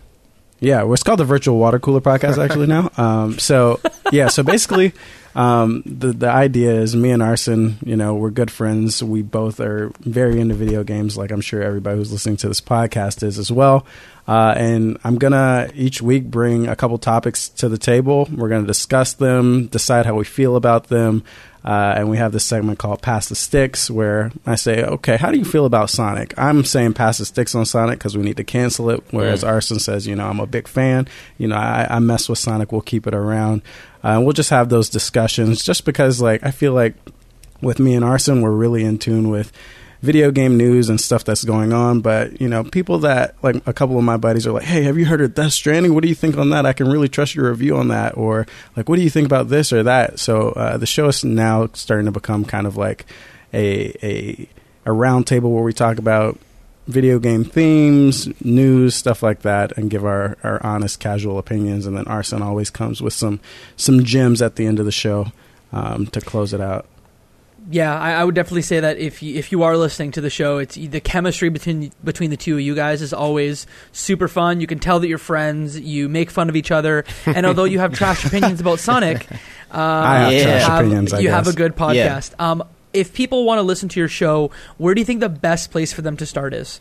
Yeah, well, it's called the Virtual Water Cooler Podcast actually now. Um, so yeah, so basically, um, the the idea is me and Arson, you know, we're good friends. We both are very into video games, like I'm sure everybody who's listening to this podcast is as well. Uh, and I'm gonna each week bring a couple topics to the table. We're gonna discuss them, decide how we feel about them. Uh, and we have this segment called Pass the Sticks, where I say, okay, how do you feel about Sonic? I'm saying pass the sticks on Sonic because we need to cancel it. Whereas Mm. Arson says, you know, I'm a big fan. You know, I, I mess with Sonic. We'll keep it around. Uh, and we'll just have those discussions just because, like, I feel like with me and Arson, we're really in tune with video game news and stuff that's going on. But, you know, people that, like, a couple of my buddies are like, hey, have you heard of Death Stranding? What do you think on that? I can really trust your review on that. Or, like, what do you think about this or that? So uh, the show is now starting to become kind of like a, a, a round table where we talk about video game themes, news, stuff like that, and give our, our honest, casual opinions. And then Arson always comes with some some gems at the end of the show um, to close it out. Yeah, I, I would definitely say that if you, if you are listening to the show, it's the chemistry between between the two of you guys is always super fun. You can tell that you're friends. You make fun of each other, and although you have trash opinions about Sonic, uh, I have you trash have- opinions, I you have a guess. good Yeah. podcast. Um, if people want to listen to your show, where do you think the best place for them to start is?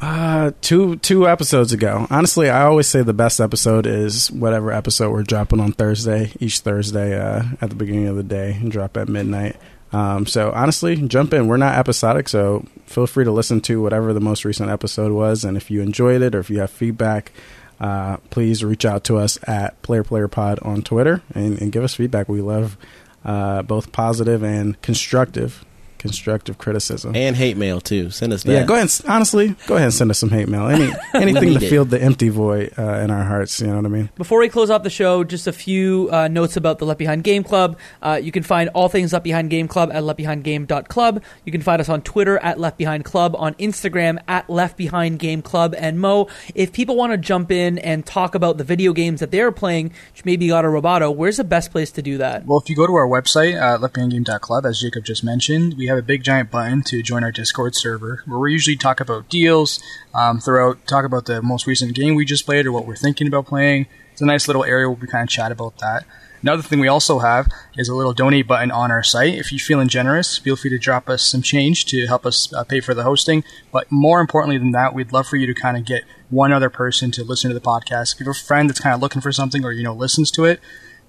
Uh, two two episodes ago. Honestly, I always say the best episode is whatever episode we're dropping on Thursday. Each Thursday uh, at the beginning of the day, and drop at midnight. Um, so honestly, jump in. We're not episodic, so feel free to listen to whatever the most recent episode was. And if you enjoyed it or if you have feedback, uh, please reach out to us at Player Player Pod on Twitter and, and give us feedback. We love uh, both positive and constructive constructive criticism. And hate mail too. Send us that. Yeah, go ahead. And, honestly, go ahead and send us some hate mail. Any anything to it. fill the empty void uh, in our hearts. You know what I mean? Before we close off the show, just a few uh, notes about the Left Behind Game Club. Uh, you can find all things Left Behind Game Club at leftbehindgame.club. You can find us on Twitter at Left Behind Club, on Instagram at Left Behind Game Club. And Mo, if people want to jump in and talk about the video games that they're playing, which maybe Gato Roboto, where's the best place to do that? Well, if you go to our website, uh, leftbehindgame.club, as Jacob just mentioned, we have a big giant button to join our Discord server, where we usually talk about deals, um, throughout, talk about the most recent game we just played or what we're thinking about playing. It's a nice little area where we kind of chat about that. Another thing we also have is a little donate button on our site. If you're feeling generous, feel free to drop us some change to help us uh, pay for the hosting. But more importantly than that, we'd love for you to kind of get one other person to listen to the podcast. If you have a friend that's kind of looking for something or, you know, listens to it,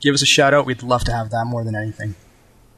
give us a shout out. We'd love to have that more than anything.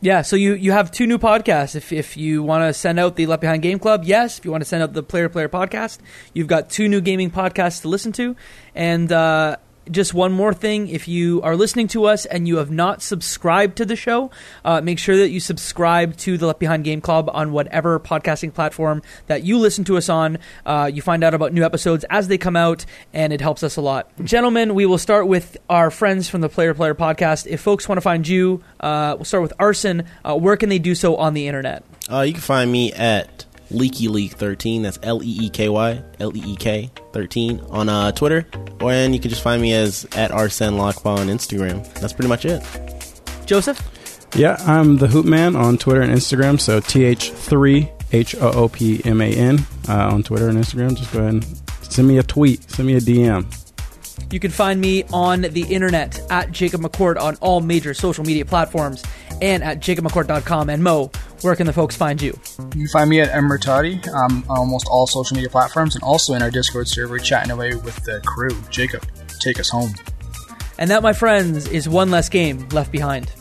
Yeah, so you, you have two new podcasts. If if you want to send out the Left Behind Game Club, yes. If you want to send out the Player Player podcast, you've got two new gaming podcasts to listen to. And uh, just one more thing if you are listening to us and you have not subscribed to the show, uh, make sure that you subscribe to the Left Behind Game Club on whatever podcasting platform that you listen to us on. Uh, you find out about new episodes as they come out, and it helps us a lot. Gentlemen, we will start with our friends from the Player Player podcast. If folks want to find you, uh, we'll start with Arson. Uh, where can they do so on the internet? Uh, you can find me at Leaky Leak 13. That's L E E K Y L E E K 13 on uh, Twitter. Or and you can just find me as at Arsene Lockball on Instagram. That's pretty much it. Joseph? Yeah, I'm the Hoop Man on Twitter and Instagram. So TH3 H O O P M A N uh, on Twitter and Instagram. Just go ahead and send me a tweet, send me a DM. You can find me on the internet at Jacob McCord on all major social media platforms and at jacobmccord.com. And Mo, where can the folks find you? You can find me at Emertati um, on almost all social media platforms and also in our Discord server chatting away with the crew. Jacob, take us home. And that, my friends, is one less game left behind.